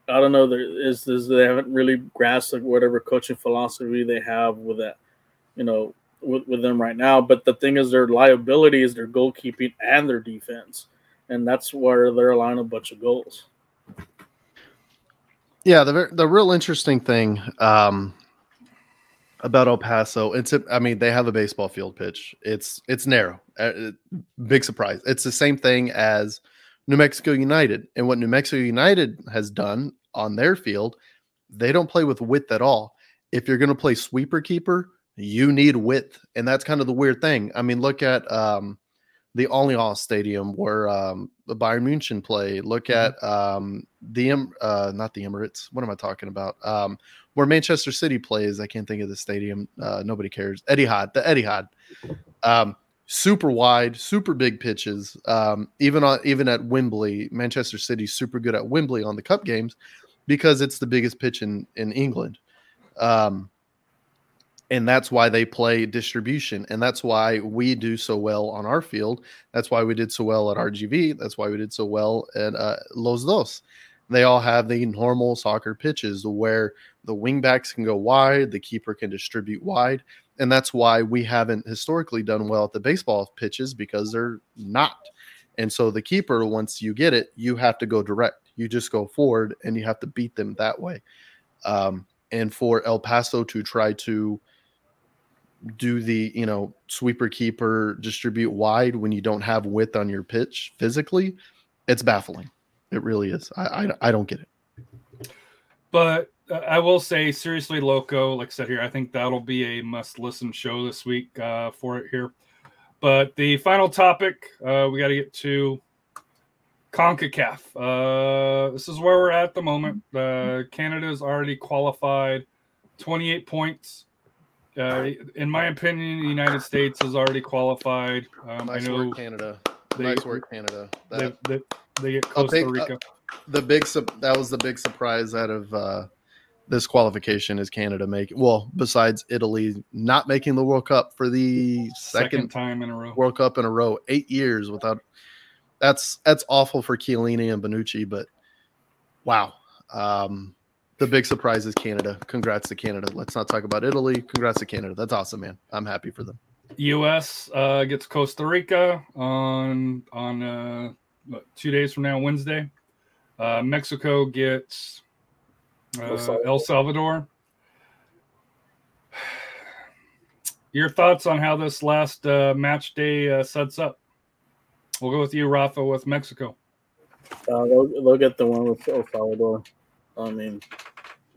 I don't know. There is, is they haven't really grasped like, whatever coaching philosophy they have with that, you know, with, with them right now. But the thing is, their liability is their goalkeeping and their defense, and that's where they're allowing a bunch of goals. Yeah, the the real interesting thing um, about El Paso, it's a, I mean they have a baseball field pitch. It's it's narrow. Uh, uh, big surprise. It's the same thing as New Mexico United, and what New Mexico United has done on their field, they don't play with width at all. If you're going to play sweeper keeper, you need width, and that's kind of the weird thing. I mean, look at um, the Allianz Stadium where um, the Bayern Munich play. Look at um, the Em- uh, not the Emirates. What am I talking about? Um, where Manchester City plays. I can't think of the stadium. Uh, nobody cares. Etihad, the Etihad. Um, super wide, super big pitches. Um, even on even at Wembley, Manchester City's super good at Wembley on the cup games because it's the biggest pitch in in England. Um, and that's why they play distribution and that's why we do so well on our field. That's why we did so well at rgv that's why we did so well at uh, los dos. They all have the normal soccer pitches where the wingbacks can go wide the keeper can distribute wide and that's why we haven't historically done well at the baseball pitches because they're not. And so the keeper once you get it you have to go direct. You just go forward and you have to beat them that way. Um, and for el paso to try to do the you know sweeper keeper distribute wide when you don't have width on your pitch physically it's baffling it really is i i, I don't get it But uh, I will say, seriously, Loco, like I said here, I think that'll be a must listen show this week uh, for it here. But the final topic uh, we got to get to CONCACAF. Uh, this is where we're at the moment. Uh, Canada's already qualified 28 points. Uh, in my opinion, the United States is already qualified. Um, nice I know work canada they- nice work canada they, that, they, they get I'll Costa take- uh, the big that was the big surprise out of uh this qualification is canada making well besides italy not making the world cup for the second second time in a row. World Cup in a row, eight years without. That's that's awful for Chiellini and Bonucci, but wow. Um, the big surprise is Canada. Congrats to Canada. Let's not talk about Italy. Congrats to Canada. That's awesome, man. I'm happy for them. U.S. Uh, gets Costa Rica on on uh, what, two days from now, Wednesday. Uh, Mexico gets Uh, El Salvador. Your thoughts on how this last uh, match day uh, sets up? We'll go with you, Rafa, with Mexico. Uh, they'll, they'll get the one with El Salvador. I mean,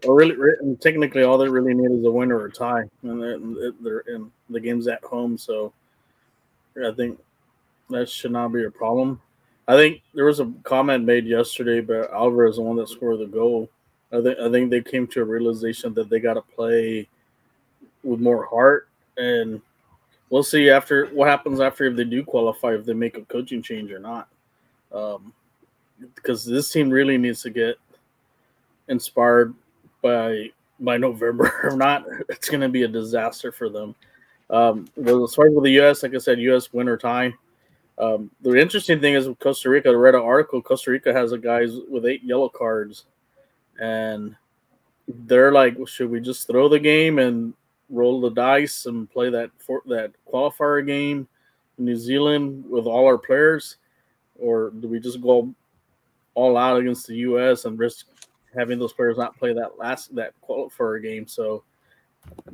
well, really, technically, all they really need is a win or a tie, and they're, they're in the game's at home. So, I think that should not be a problem. I think there was a comment made yesterday, but Alvarez, the one that scored the goal. I think I think they came to a realization that they got to play with more heart, and we'll see after what happens after if they do qualify, if they make a coaching change or not. Um, because this team really needs to get inspired by by November. or not, it's going to be a disaster for them. Um, as far as with the U.S., like I said, U.S. winner tie. Um, the interesting thing is with Costa Rica. I read an article. Costa Rica has a guys with eight yellow cards, and they're like, well, should we just throw the game and roll the dice and play that for that qualifier game in New Zealand with all our players, or do we just go all out against the U.S. and risk having those players not play that last that qualifier game? So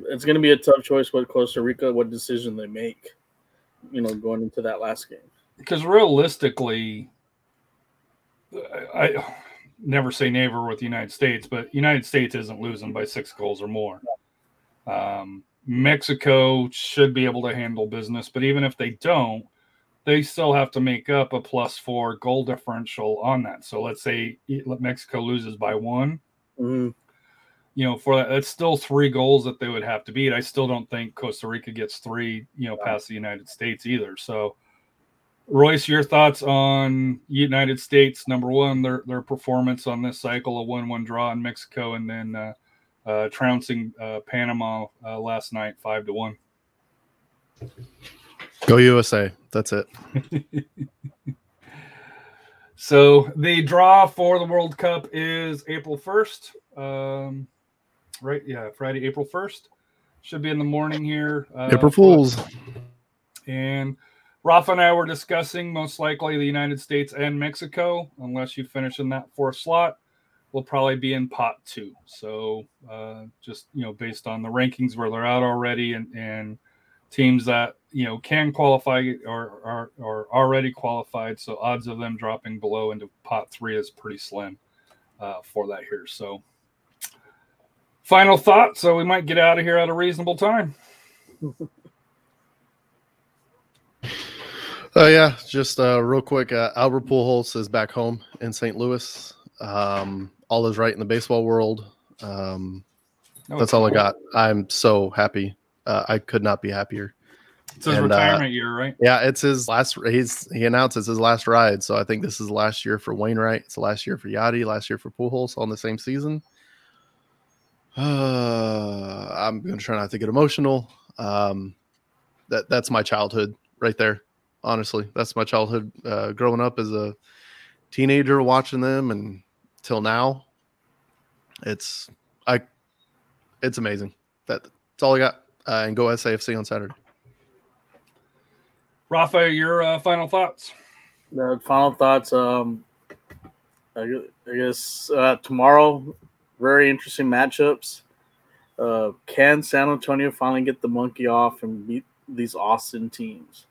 it's going to be a tough choice with Costa Rica, what decision they make, you know, going into that last game. Because realistically, I, I never say never with the United States, but United States isn't losing by six goals or more. Um, Mexico should be able to handle business, but even if they don't, they still have to make up a plus four goal differential on that. So let's say Mexico loses by one. Mhm. You know, for that, that's still three goals that they would have to beat. I still don't think Costa Rica gets three, you know, past the United States either. So, Royce, your thoughts on United States? Number one, their their performance on this cycle, a one-one draw in Mexico, and then uh, uh, trouncing uh, Panama uh, last night, five to one. Go USA. That's it. So the draw for the World Cup is April first. Um, right? Yeah, Friday, April first. Should be in the morning here. Uh, April Fools. And Rafa and I were discussing most likely the United States and Mexico, unless you finish in that fourth slot, will probably be in pot two. So uh, just you know, based on the rankings where they're out already and, and teams that you know can qualify or are, are already qualified. So odds of them dropping below into pot three is pretty slim uh, for that here. So final thought. So we might get out of here at a reasonable time. Oh yeah, just uh, real quick. Uh, Albert Pujols is back home in St. Louis. Um, all is right in the baseball world. Um, Oh, that's all I got. I'm so happy. Uh, I could not be happier. It's his And, uh, retirement year, right? Yeah, it's his last. He's he announced it's his last ride, so I think this is the last year for Wainwright. It's the last year for Yadi, last year for Pujols on the same season. Uh, I'm gonna try not to get emotional. Um, that that's my childhood right there. Honestly, that's my childhood. Uh, growing up as a teenager, watching them, and till now, it's I, it's amazing. That, that's all I got. Uh, and go SAFC on Saturday. Rafa, your uh, final thoughts? The final thoughts. Um, I guess uh, tomorrow, very interesting matchups. Uh, can San Antonio finally get the monkey off and beat these Austin teams?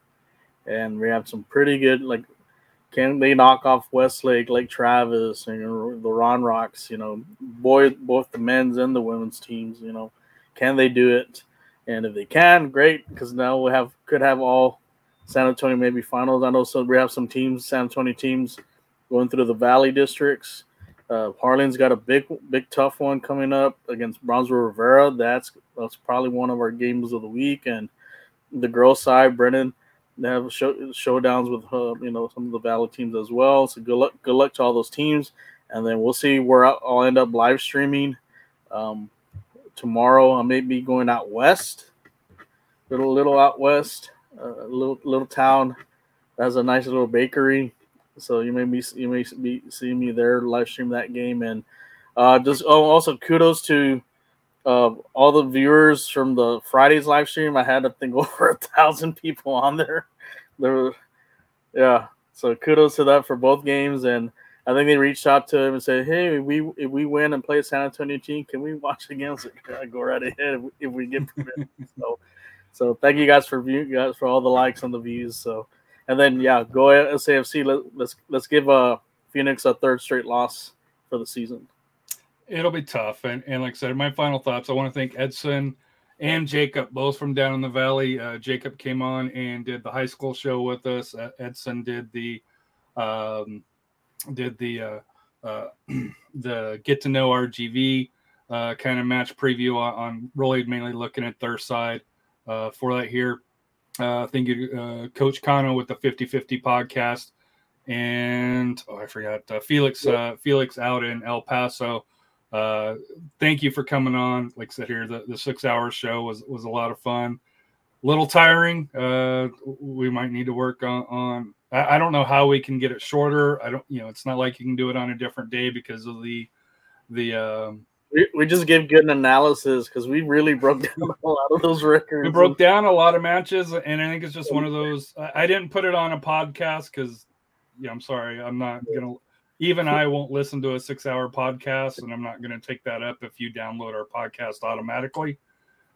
And we have some pretty good like. Can they knock off Westlake, Lake Travis, and the Ron Rocks? You know, boy, both the men's and the women's teams. You know, can they do it? And if they can, great, because now we have could have all San Antonio maybe finals. I know so we have some teams, San Antonio teams, going through the Valley districts. Uh, Harlan's got a big, big tough one coming up against Brownsville Rivera. That's that's probably one of our games of the week. And the girls' side, Brennan, they have show, showdowns with uh, you know some of the Valley teams as well. So good luck, good luck to all those teams. And then we'll see where I'll, end up live streaming um, tomorrow. I may be going out west, little little out west a little little town that has a nice little bakery. So you may be you may be seeing me there live stream that game and uh, just oh also kudos to uh, all the viewers from the Friday's live stream. I had I think over a thousand people on there. There, were, yeah. So kudos to that for both games and I think they reached out to him and said, "Hey, we if we win and play San Antonio team, can we watch against it? Yeah, go right ahead if, if we get permission." so, so thank you guys for view guys for all the likes and the views. So, and then yeah, go ahead SAFC. Let, let's let's give uh Phoenix a third straight loss for the season. It'll be tough, and and like I said, my final thoughts. I want to thank Edson and Jacob, both from down in the valley. Uh, Jacob came on and did the high school show with us. Uh, Edson did the um, did the uh, uh, the get to know RGV uh, kind of match preview on, on, really mainly looking at their side uh, for that here. Uh, thank you, Coach Kano with the 50-50 podcast, and oh, I forgot Felix uh, Felix out in El Paso. Uh, thank you for coming on. Like I said here, the, the six hour show was was a lot of fun. A little tiring. Uh, we might need to work on, on I, I don't know how we can get it shorter. I don't, you know, it's not like you can do it on a different day because of the the um, we, we just give good analysis because we really broke down a lot of those records. we broke down a lot of matches, and I think it's just one of those. I, I didn't put it on a podcast because, yeah, I'm sorry, I'm not gonna. Even I won't listen to a six-hour podcast, and I'm not gonna take that up if you download our podcast automatically.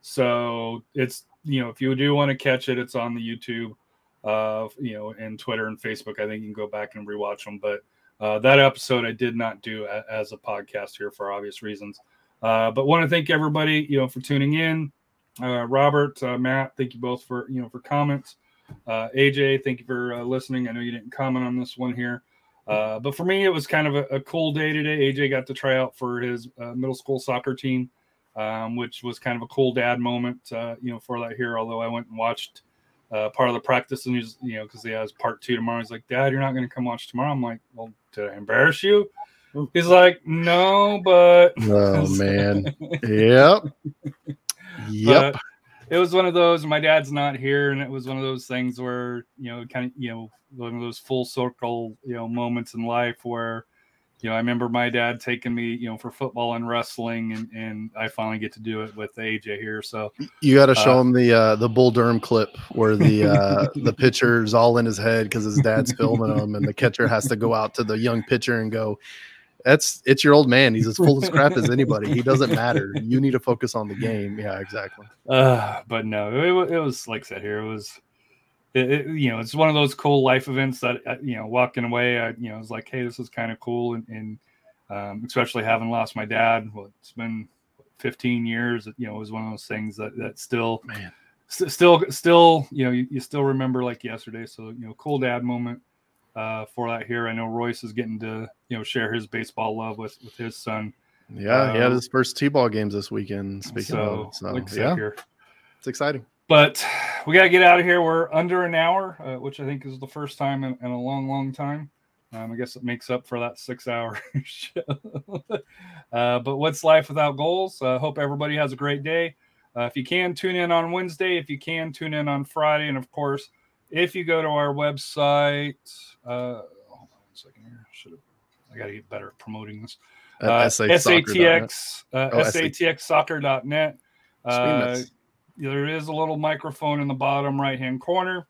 So it's you know if you do want to catch it, it's on the YouTube, uh, you know, and Twitter and Facebook. I think you can go back and rewatch them, but. Uh, that episode I did not do a, as a podcast here for obvious reasons. Uh, but want to thank everybody, you know, for tuning in. Uh, Robert, uh, Matt, thank you both for you know for comments. Uh, AJ, thank you for uh, listening. I know you didn't comment on this one here, uh, but for me, it was kind of a, a cool day today. AJ got to try out for his uh, middle school soccer team, um, which was kind of a cool dad moment, uh, you know, for that here. Although I went and watched uh, part of the practice, and he's you know because he has part two tomorrow. He's like, Dad, you're not going to come watch tomorrow. I'm like, Well, did I embarrass you? He's like, No, but Oh man. yep. Yep. But it was one of those. My dad's not here, and it was one of those things where you know, kind of, you know, one of those full circle, you know, moments in life where, you know, I remember my dad taking me, you know, for football and wrestling, and and I finally get to do it with AJ here. So You got to show Uh, him the uh, the Bull Durham clip where the uh, the pitcher's all in his head because his dad's filming him, and the catcher has to go out to the young pitcher and go, "That's it's your old man. He's as full of crap as anybody. He doesn't matter. You need to focus on the game." Yeah, exactly. Uh, but no, it, it was like I said here. It was, it, it- you know, it's one of those cool life events that uh, you know, walking away, I you know, was like, hey, this is kind of cool, and, and um, especially having lost my dad. Well, it's been 15 years. You know, it was one of those things that that still, Man. st- still, still, you know, you, you still remember like yesterday. So you know, cool dad moment uh, for that here. I know Royce is getting to you know share his baseball love with with his son. Yeah, he had Uh, his first T-ball games this weekend. Speaking so, of, so like I said yeah, here. it's exciting. But we got to get out of here. We're under an hour, uh, which I think is the first time in, in a long, long time. Um, I guess it makes up for that six hour show. uh, but what's life without goals? Uh, hope everybody has a great day. Uh, if you can, tune in on Wednesday. If you can, tune in on Friday. And of course, if you go to our website, uh, hold on one second here. Should have, I got to get better at promoting this uh. SATX, uh, Oh, SAT. SATXsoccer.net. Uh, Streamlets. There is a little microphone in the bottom right hand corner.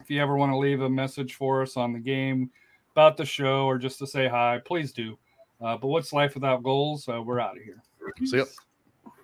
If you ever want to leave a message for us on the game, about the show, or just to say hi, please do. Uh, but what's life without goals? Uh, we're out of here. See ya. Peace.